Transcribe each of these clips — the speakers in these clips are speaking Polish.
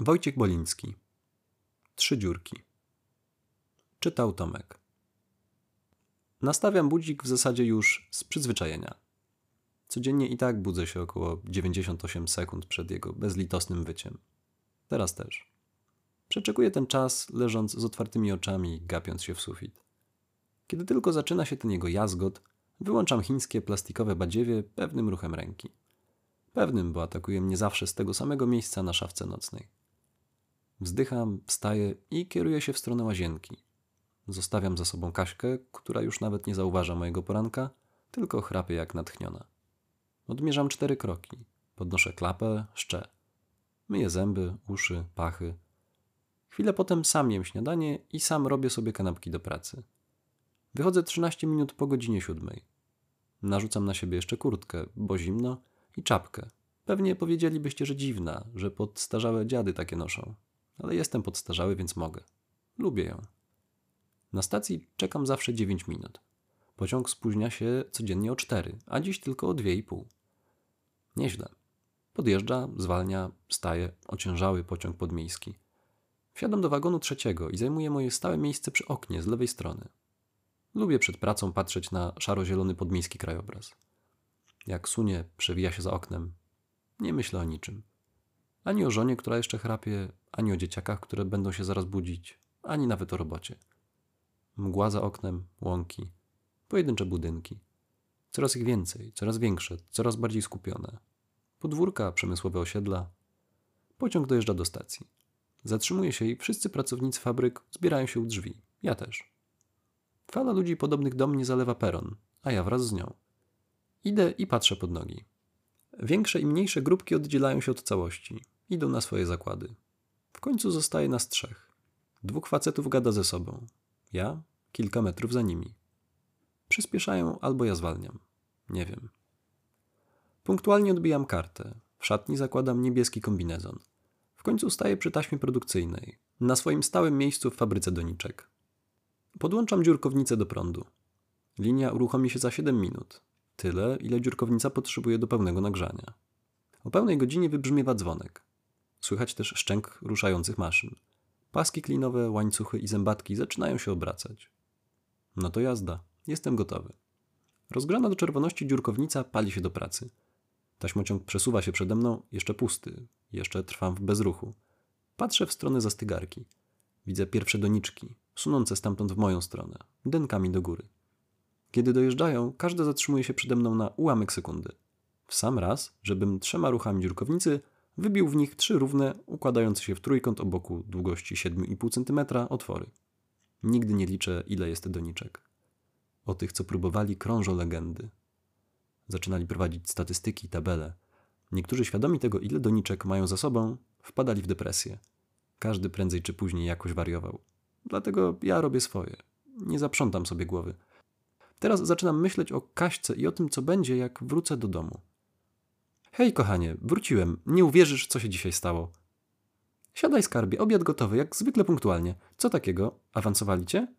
Wojciech Boliński. Trzy dziurki. Czytał Tomek. Nastawiam budzik w zasadzie już z przyzwyczajenia. Codziennie i tak budzę się około 98 sekund przed jego bezlitosnym wyciem. Teraz też. Przeczekuję ten czas, leżąc z otwartymi oczami, gapiąc się w sufit. Kiedy tylko zaczyna się ten jego jazgot, wyłączam chińskie plastikowe badziewie pewnym ruchem ręki. Pewnym, bo atakuje mnie zawsze z tego samego miejsca na szafce nocnej. Wzdycham, wstaję i kieruję się w stronę łazienki. Zostawiam za sobą Kaśkę, która już nawet nie zauważa mojego poranka, tylko chrapie jak natchniona. Odmierzam cztery kroki. Podnoszę klapę, szczę. Myję zęby, uszy, pachy. Chwilę potem sam jem śniadanie i sam robię sobie kanapki do pracy. Wychodzę 13 minut po godzinie siódmej. Narzucam na siebie jeszcze kurtkę, bo zimno, i czapkę. Pewnie powiedzielibyście, że dziwna, że podstarzałe dziady takie noszą ale jestem podstarzały, więc mogę. Lubię ją. Na stacji czekam zawsze 9 minut. Pociąg spóźnia się codziennie o 4, a dziś tylko o 2,5. Nieźle. Podjeżdża, zwalnia, staje, ociężały pociąg podmiejski. Wsiadam do wagonu trzeciego i zajmuję moje stałe miejsce przy oknie z lewej strony. Lubię przed pracą patrzeć na szaro-zielony podmiejski krajobraz. Jak sunie przewija się za oknem, nie myślę o niczym. Ani o żonie, która jeszcze chrapie, ani o dzieciakach, które będą się zaraz budzić, ani nawet o robocie. Mgła za oknem, łąki, pojedyncze budynki. Coraz ich więcej, coraz większe, coraz bardziej skupione. Podwórka, przemysłowe osiedla. Pociąg dojeżdża do stacji. Zatrzymuje się i wszyscy pracownicy fabryk zbierają się u drzwi. Ja też. Fala ludzi podobnych do mnie zalewa peron, a ja wraz z nią. Idę i patrzę pod nogi. Większe i mniejsze grupki oddzielają się od całości. Idą na swoje zakłady. W końcu zostaje nas trzech. Dwóch facetów gada ze sobą. Ja kilka metrów za nimi. Przyspieszają albo ja zwalniam. Nie wiem. Punktualnie odbijam kartę. W szatni zakładam niebieski kombinezon. W końcu staję przy taśmie produkcyjnej. Na swoim stałym miejscu w fabryce doniczek. Podłączam dziurkownicę do prądu. Linia uruchomi się za 7 minut. Tyle, ile dziurkownica potrzebuje do pełnego nagrzania. O pełnej godzinie wybrzmiewa dzwonek. Słychać też szczęk ruszających maszyn. Paski klinowe, łańcuchy i zębatki zaczynają się obracać. No to jazda. Jestem gotowy. Rozgrzana do czerwoności dziurkownica pali się do pracy. Taśmociąg przesuwa się przede mną, jeszcze pusty. Jeszcze trwam w bezruchu. Patrzę w stronę zastygarki. Widzę pierwsze doniczki, sunące stamtąd w moją stronę, denkami do góry. Kiedy dojeżdżają, każde zatrzymuje się przede mną na ułamek sekundy. W sam raz, żebym trzema ruchami dziurkownicy Wybił w nich trzy równe, układające się w trójkąt o boku długości 7,5 cm otwory. Nigdy nie liczę, ile jest doniczek. O tych, co próbowali, krążą legendy. Zaczynali prowadzić statystyki, tabele. Niektórzy świadomi tego, ile doniczek mają za sobą, wpadali w depresję. Każdy prędzej czy później jakoś wariował. Dlatego ja robię swoje. Nie zaprzątam sobie głowy. Teraz zaczynam myśleć o Kaśce i o tym, co będzie, jak wrócę do domu. Hej, kochanie, wróciłem. Nie uwierzysz, co się dzisiaj stało. Siadaj, skarbie, obiad gotowy, jak zwykle punktualnie. Co takiego? Awansowali cię?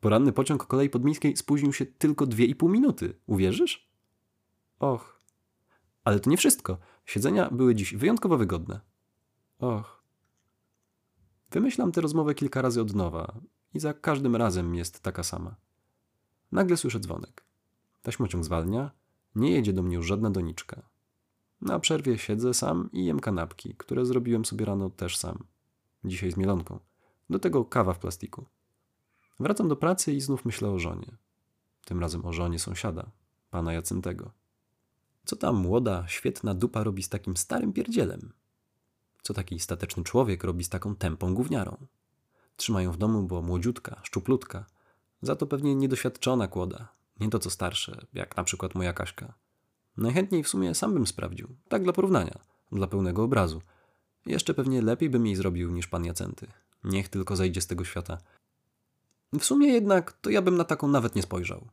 Poranny pociąg kolei podmiejskiej spóźnił się tylko dwie i pół minuty. Uwierzysz? Och. Ale to nie wszystko. Siedzenia były dziś wyjątkowo wygodne. Och. Wymyślam tę rozmowę kilka razy od nowa i za każdym razem jest taka sama. Nagle słyszę dzwonek. Taśmociąg zwalnia, nie jedzie do mnie już żadna doniczka. Na przerwie siedzę sam i jem kanapki, które zrobiłem sobie rano też sam. Dzisiaj z mielonką. Do tego kawa w plastiku. Wracam do pracy i znów myślę o żonie. Tym razem o żonie sąsiada, pana Jacentego. Co ta młoda, świetna dupa robi z takim starym pierdzielem? Co taki stateczny człowiek robi z taką tępą gówniarą? Trzymają w domu, bo młodziutka, szczuplutka. Za to pewnie niedoświadczona kłoda. Nie to co starsze, jak na przykład moja Kaśka. Najchętniej w sumie sam bym sprawdził, tak dla porównania, dla pełnego obrazu. Jeszcze pewnie lepiej bym jej zrobił niż pan Jacenty. Niech tylko zejdzie z tego świata. W sumie jednak to ja bym na taką nawet nie spojrzał.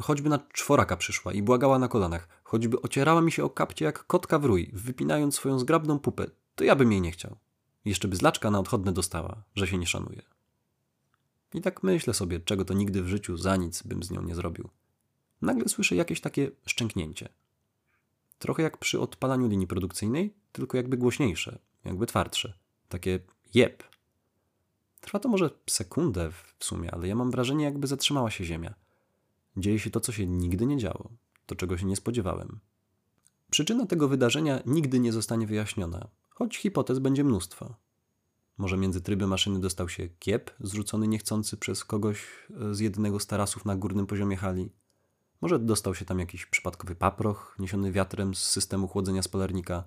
Choćby na czworaka przyszła i błagała na kolanach, choćby ocierała mi się o kapcie jak kotka w rój, wypinając swoją zgrabną pupę, to ja bym jej nie chciał. Jeszcze by zlaczka na odchodne dostała, że się nie szanuje. I tak myślę sobie, czego to nigdy w życiu za nic bym z nią nie zrobił. Nagle słyszę jakieś takie szczęknięcie. Trochę jak przy odpalaniu linii produkcyjnej, tylko jakby głośniejsze, jakby twardsze. Takie jeb. Trwa to może sekundę w sumie, ale ja mam wrażenie, jakby zatrzymała się ziemia. Dzieje się to, co się nigdy nie działo, to czego się nie spodziewałem. Przyczyna tego wydarzenia nigdy nie zostanie wyjaśniona, choć hipotez będzie mnóstwo. Może między tryby maszyny dostał się kiep zrzucony niechcący przez kogoś z jednego z tarasów na górnym poziomie hali. Może dostał się tam jakiś przypadkowy paproch niesiony wiatrem z systemu chłodzenia spalarnika.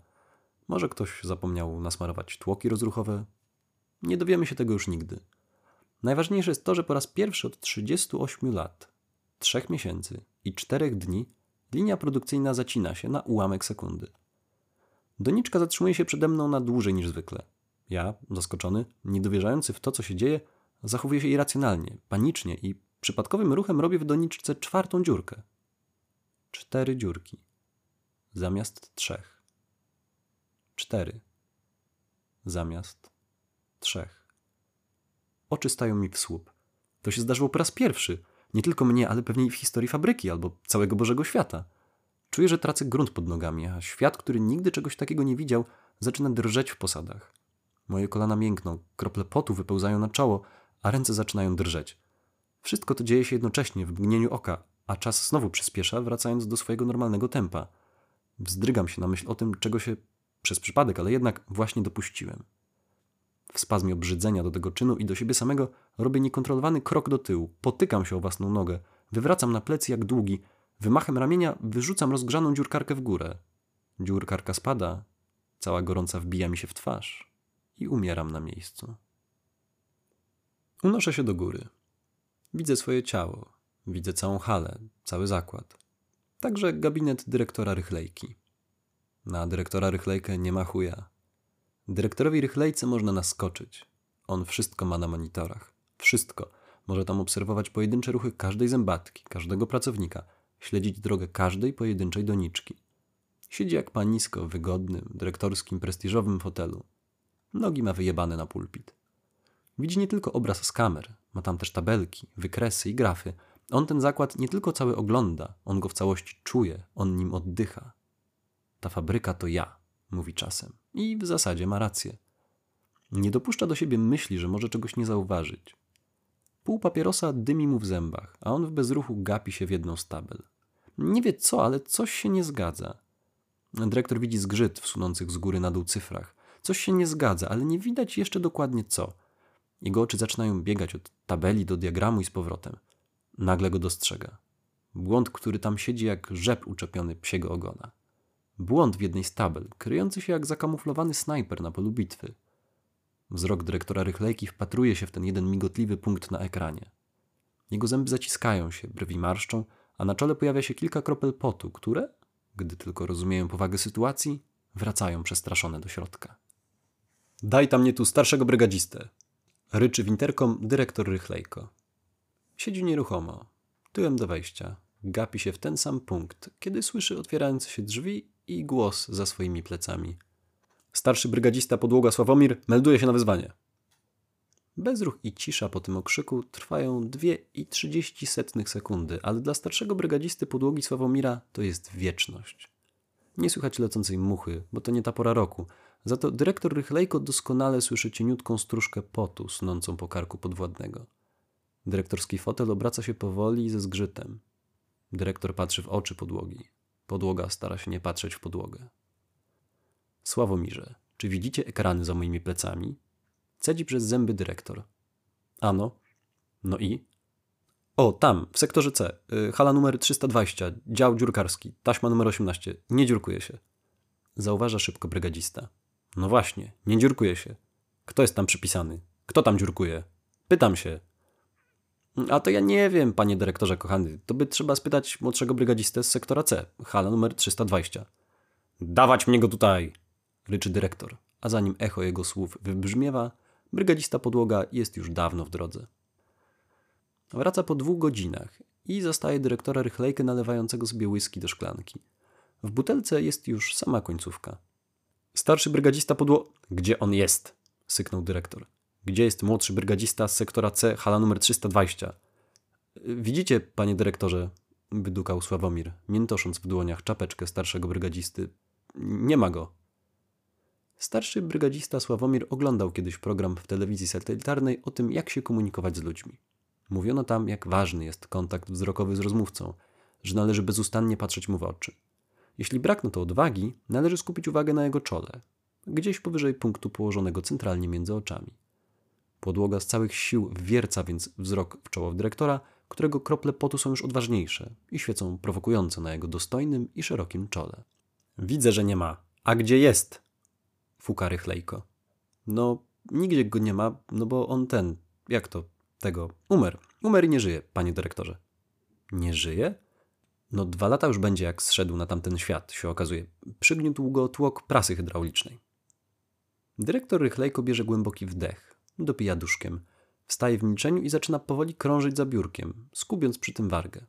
Może ktoś zapomniał nasmarować tłoki rozruchowe. Nie dowiemy się tego już nigdy. Najważniejsze jest to, że po raz pierwszy od 38 lat, 3 miesięcy i 4 dni linia produkcyjna zacina się na ułamek sekundy. Doniczka zatrzymuje się przede mną na dłużej niż zwykle. Ja, zaskoczony, niedowierzający w to, co się dzieje, zachowuję się irracjonalnie, panicznie i przypadkowym ruchem robię w doniczce czwartą dziurkę. Cztery dziurki. Zamiast trzech. Cztery. Zamiast trzech. Oczy stają mi w słup. To się zdarzyło po raz pierwszy. Nie tylko mnie, ale pewnie i w historii fabryki albo całego Bożego Świata. Czuję, że tracę grunt pod nogami, a świat, który nigdy czegoś takiego nie widział, zaczyna drżeć w posadach. Moje kolana miękną, krople potu wypełzają na czoło, a ręce zaczynają drżeć. Wszystko to dzieje się jednocześnie, w mgnieniu oka, a czas znowu przyspiesza, wracając do swojego normalnego tempa. Wzdrygam się na myśl o tym, czego się przez przypadek, ale jednak właśnie dopuściłem. W spazmie obrzydzenia do tego czynu i do siebie samego robię niekontrolowany krok do tyłu, potykam się o własną nogę, wywracam na plecy jak długi, wymachem ramienia wyrzucam rozgrzaną dziurkarkę w górę. Dziurkarka spada, cała gorąca wbija mi się w twarz i umieram na miejscu. Unoszę się do góry. Widzę swoje ciało, widzę całą halę, cały zakład. Także gabinet dyrektora Rychlejki. Na dyrektora Rychlejkę nie ma chuja. Dyrektorowi Rychlejce można naskoczyć. On wszystko ma na monitorach. Wszystko. Może tam obserwować pojedyncze ruchy każdej zębatki, każdego pracownika, śledzić drogę każdej pojedynczej doniczki. Siedzi jak panisko w wygodnym, dyrektorskim, prestiżowym fotelu. Nogi ma wyjebane na pulpit. Widzi nie tylko obraz z kamer, ma tam też tabelki, wykresy i grafy. On ten zakład nie tylko cały ogląda, on go w całości czuje, on nim oddycha. Ta fabryka to ja, mówi czasem. I w zasadzie ma rację. Nie dopuszcza do siebie myśli, że może czegoś nie zauważyć. Pół papierosa dymi mu w zębach, a on w bezruchu gapi się w jedną z tabel. Nie wie co, ale coś się nie zgadza. Dyrektor widzi zgrzyt w sunących z góry na dół cyfrach. Coś się nie zgadza, ale nie widać jeszcze dokładnie co. Jego oczy zaczynają biegać od tabeli do diagramu i z powrotem. Nagle go dostrzega. Błąd, który tam siedzi jak rzep uczepiony psiego ogona. Błąd w jednej z tabel, kryjący się jak zakamuflowany snajper na polu bitwy. Wzrok dyrektora Rychlejki wpatruje się w ten jeden migotliwy punkt na ekranie. Jego zęby zaciskają się, brwi marszczą, a na czole pojawia się kilka kropel potu, które, gdy tylko rozumieją powagę sytuacji, wracają przestraszone do środka. Daj tam mnie tu starszego brygadzistę. Ryczy w interkom dyrektor Rychlejko. Siedzi nieruchomo, tyłem do wejścia. Gapi się w ten sam punkt, kiedy słyszy otwierające się drzwi i głos za swoimi plecami. Starszy brygadzista podłoga Sławomir melduje się na wyzwanie. Bezruch i cisza po tym okrzyku trwają dwie i trzydzieści setnych sekundy, ale dla starszego brygadzisty podłogi Sławomira to jest wieczność. Nie słychać lecącej muchy, bo to nie ta pora roku. Za to dyrektor Rychlejko doskonale słyszy cieniutką stróżkę potu snącą po karku podwładnego. Dyrektorski fotel obraca się powoli ze zgrzytem. Dyrektor patrzy w oczy podłogi. Podłoga stara się nie patrzeć w podłogę. Sławomirze, czy widzicie ekrany za moimi plecami? Cedzi przez zęby dyrektor. Ano. No i? O, tam, w sektorze C. Y, hala numer 320, dział dziurkarski, taśma numer 18. Nie dziurkuje się. Zauważa szybko brygadzista. No właśnie, nie dziurkuje się. Kto jest tam przypisany? Kto tam dziurkuje? Pytam się. A to ja nie wiem, panie dyrektorze kochany. To by trzeba spytać młodszego brygadzistę z sektora C, hala numer 320. Dawać mnie go tutaj! ryczy dyrektor, a zanim echo jego słów wybrzmiewa, brygadzista podłoga jest już dawno w drodze. Wraca po dwóch godzinach i zastaje dyrektora Rychlejkę nalewającego sobie whisky do szklanki. W butelce jest już sama końcówka. Starszy brygadzista podło... Gdzie on jest? syknął dyrektor. Gdzie jest młodszy brygadzista z sektora C, hala numer 320? Widzicie, panie dyrektorze, wydukał Sławomir, miętosząc w dłoniach czapeczkę starszego brygadzisty. Nie ma go. Starszy brygadzista Sławomir oglądał kiedyś program w telewizji satelitarnej o tym, jak się komunikować z ludźmi. Mówiono tam, jak ważny jest kontakt wzrokowy z rozmówcą, że należy bezustannie patrzeć mu w oczy. Jeśli brak na to odwagi, należy skupić uwagę na jego czole, gdzieś powyżej punktu położonego centralnie między oczami. Podłoga z całych sił wierca więc wzrok w czoło dyrektora, którego krople potu są już odważniejsze i świecą prowokująco na jego dostojnym i szerokim czole. Widzę, że nie ma. A gdzie jest? Fuka rychlejko. No, nigdzie go nie ma, no bo on ten, jak to, tego, umer. Umer i nie żyje, panie dyrektorze. Nie żyje? No dwa lata już będzie, jak zszedł na tamten świat, się okazuje. Przygniótł go tłok prasy hydraulicznej. Dyrektor rychlejko bierze głęboki wdech, dopija duszkiem, wstaje w milczeniu i zaczyna powoli krążyć za biurkiem, skubiąc przy tym wargę.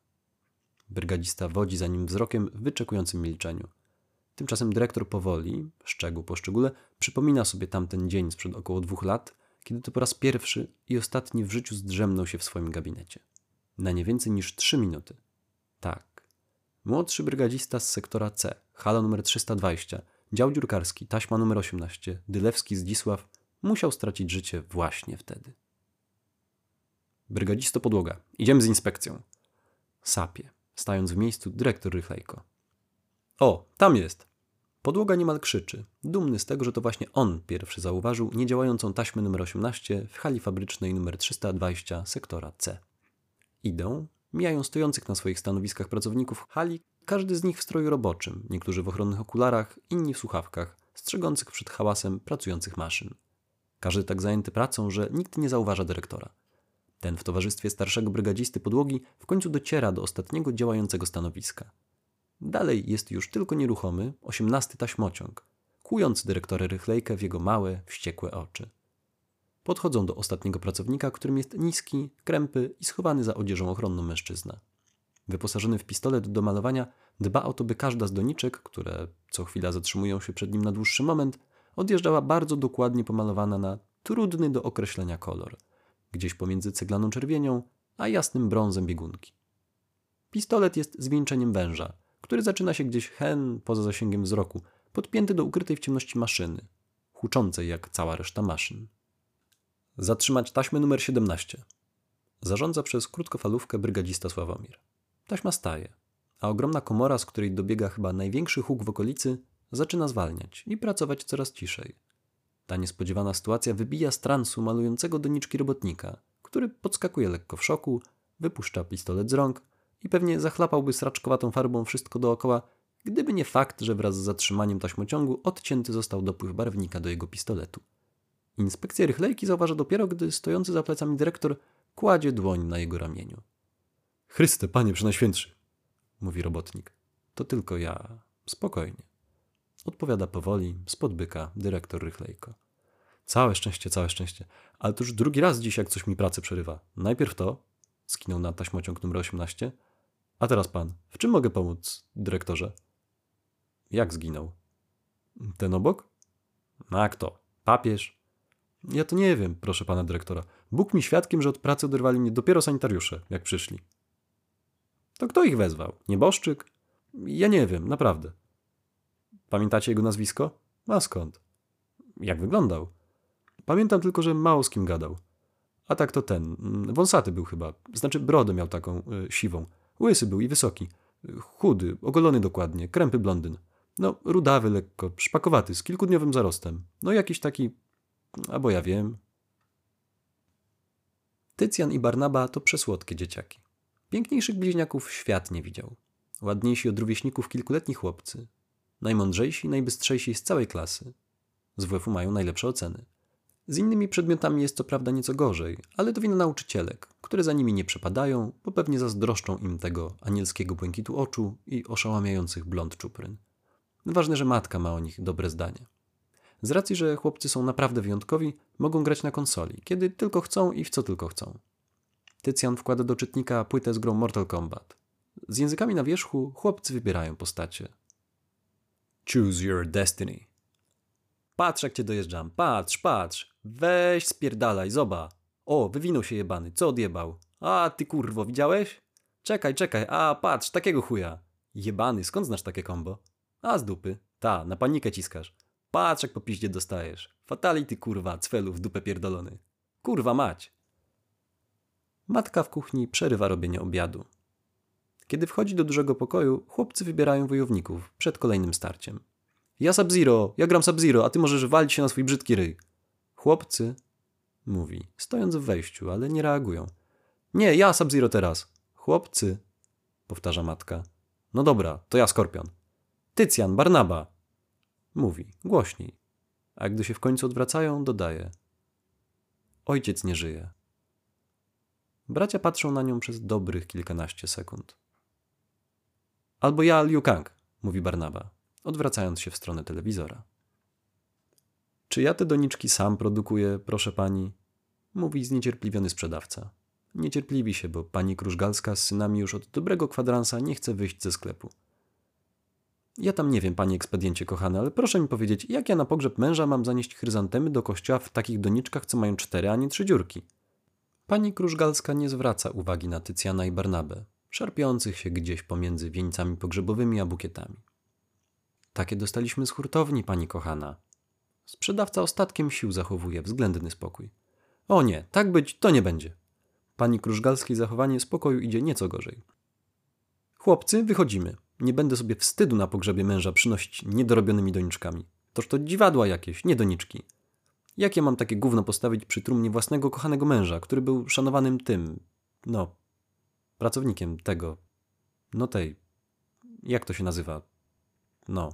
Brygadzista wodzi za nim wzrokiem w wyczekującym milczeniu. Tymczasem dyrektor powoli, szczegół po szczególe, przypomina sobie tamten dzień sprzed około dwóch lat, kiedy to po raz pierwszy i ostatni w życiu zdrzemnął się w swoim gabinecie. Na nie więcej niż trzy minuty. Tak. Młodszy brygadzista z sektora C, hala numer 320, dział dziurkarski, taśma numer 18, Dylewski Zdzisław, musiał stracić życie właśnie wtedy. Brygadzisto podłoga. Idziemy z inspekcją. Sapie, stając w miejscu dyrektor Rychlejko. O, tam jest! Podłoga niemal krzyczy, dumny z tego, że to właśnie on pierwszy zauważył niedziałającą taśmę numer 18 w hali fabrycznej numer 320 sektora C. Idą, mijają stojących na swoich stanowiskach pracowników hali, każdy z nich w stroju roboczym, niektórzy w ochronnych okularach, inni w słuchawkach, strzegących przed hałasem pracujących maszyn. Każdy tak zajęty pracą, że nikt nie zauważa dyrektora. Ten w towarzystwie starszego brygadzisty podłogi w końcu dociera do ostatniego działającego stanowiska. Dalej jest już tylko nieruchomy, osiemnasty taśmociąg, kłujący dyrektora Rychlejkę w jego małe, wściekłe oczy. Podchodzą do ostatniego pracownika, którym jest niski, krępy i schowany za odzieżą ochronną mężczyzna. Wyposażony w pistolet do malowania, dba o to, by każda z doniczek, które co chwila zatrzymują się przed nim na dłuższy moment, odjeżdżała bardzo dokładnie pomalowana na trudny do określenia kolor, gdzieś pomiędzy ceglaną czerwienią a jasnym brązem biegunki. Pistolet jest zwieńczeniem węża, który zaczyna się gdzieś hen poza zasięgiem wzroku, podpięty do ukrytej w ciemności maszyny, huczącej jak cała reszta maszyn. Zatrzymać taśmę numer 17. Zarządza przez krótkofalówkę brygadzista Sławomir. Taśma staje, a ogromna komora, z której dobiega chyba największy huk w okolicy, zaczyna zwalniać i pracować coraz ciszej. Ta niespodziewana sytuacja wybija z transu malującego doniczki robotnika, który podskakuje lekko w szoku, wypuszcza pistolet z rąk i pewnie zachlapałby sraczkowatą farbą wszystko dookoła, gdyby nie fakt, że wraz z zatrzymaniem taśmociągu odcięty został dopływ barwnika do jego pistoletu. Inspekcja rychlejki zauważa dopiero, gdy stojący za plecami dyrektor kładzie dłoń na jego ramieniu. Chryste, panie przenajświętszy, mówi robotnik. To tylko ja. Spokojnie. Odpowiada powoli, spod byka, dyrektor rychlejko. Całe szczęście, całe szczęście. Ale to już drugi raz dziś, jak coś mi pracę przerywa. Najpierw to, skinął na taśmociąg numer 18. A teraz pan, w czym mogę pomóc, dyrektorze? Jak zginął? Ten obok? A kto? Papież? Ja to nie wiem, proszę pana dyrektora. Bóg mi świadkiem, że od pracy oderwali mnie dopiero sanitariusze, jak przyszli. To kto ich wezwał? Nieboszczyk? Ja nie wiem, naprawdę. Pamiętacie jego nazwisko? A skąd? Jak wyglądał? Pamiętam tylko, że mało z kim gadał. A tak to ten, mm, wąsaty był chyba, znaczy brodę miał taką y, siwą. Łysy był i wysoki. Chudy, ogolony dokładnie, krępy blondyn. No, rudawy lekko, szpakowaty, z kilkudniowym zarostem. No jakiś taki, albo ja wiem. Tycjan i Barnaba to przesłodkie dzieciaki. Piękniejszych bliźniaków świat nie widział. Ładniejsi od rówieśników kilkuletni chłopcy. Najmądrzejsi, najbystrzejsi z całej klasy. Z WF-u mają najlepsze oceny. Z innymi przedmiotami jest co prawda nieco gorzej, ale to wina nauczycielek, które za nimi nie przepadają, bo pewnie zazdroszczą im tego anielskiego błękitu oczu i oszałamiających blond czupryn. Ważne, że matka ma o nich dobre zdanie. Z racji, że chłopcy są naprawdę wyjątkowi, mogą grać na konsoli, kiedy tylko chcą i w co tylko chcą. Tycjan wkłada do czytnika płytę z grą Mortal Kombat. Z językami na wierzchu chłopcy wybierają postacie. Choose your destiny. Patrz jak cię dojeżdżam, patrz, patrz. Weź spierdalaj, zoba. O, wywinął się jebany, co odjebał? A, ty kurwo, widziałeś? Czekaj, czekaj, a, patrz, takiego chuja. Jebany, skąd znasz takie kombo? A, z dupy. Ta, na panikę ciskasz. Patrz, jak po piździe dostajesz. Fatality, kurwa, cwelu w dupę pierdolony. Kurwa mać. Matka w kuchni przerywa robienie obiadu. Kiedy wchodzi do dużego pokoju, chłopcy wybierają wojowników przed kolejnym starciem. Ja Sub-Zero, ja gram Sub-Zero, a ty możesz walić się na swój brzydki ryj. Chłopcy, mówi, stojąc w wejściu, ale nie reagują. Nie, ja Sub-Zero teraz. Chłopcy, powtarza matka. No dobra, to ja Skorpion. Tycjan, Barnaba, mówi, głośniej. A gdy się w końcu odwracają, dodaje. Ojciec nie żyje. Bracia patrzą na nią przez dobrych kilkanaście sekund. Albo ja, Liu Kang, mówi Barnaba, odwracając się w stronę telewizora. Czy ja te doniczki sam produkuję, proszę pani? Mówi zniecierpliwiony sprzedawca. Niecierpliwi się, bo pani Krużgalska z synami już od dobrego kwadransa nie chce wyjść ze sklepu. Ja tam nie wiem, panie ekspediencie kochany, ale proszę mi powiedzieć, jak ja na pogrzeb męża mam zanieść chryzantemy do kościoła w takich doniczkach, co mają cztery, a nie trzy dziurki? Pani Krużgalska nie zwraca uwagi na Tycjana i Barnabę, szarpiących się gdzieś pomiędzy wieńcami pogrzebowymi a bukietami. Takie dostaliśmy z hurtowni, pani kochana. Sprzedawca ostatkiem sił zachowuje względny spokój. O nie, tak być to nie będzie. Pani Krużgalskiej zachowanie spokoju idzie nieco gorzej. Chłopcy, wychodzimy. Nie będę sobie wstydu na pogrzebie męża przynosić niedorobionymi doniczkami. Toż to dziwadła jakieś, nie doniczki. Jak ja mam takie gówno postawić przy trumnie własnego kochanego męża, który był szanowanym tym, no, pracownikiem tego, no tej, jak to się nazywa, no,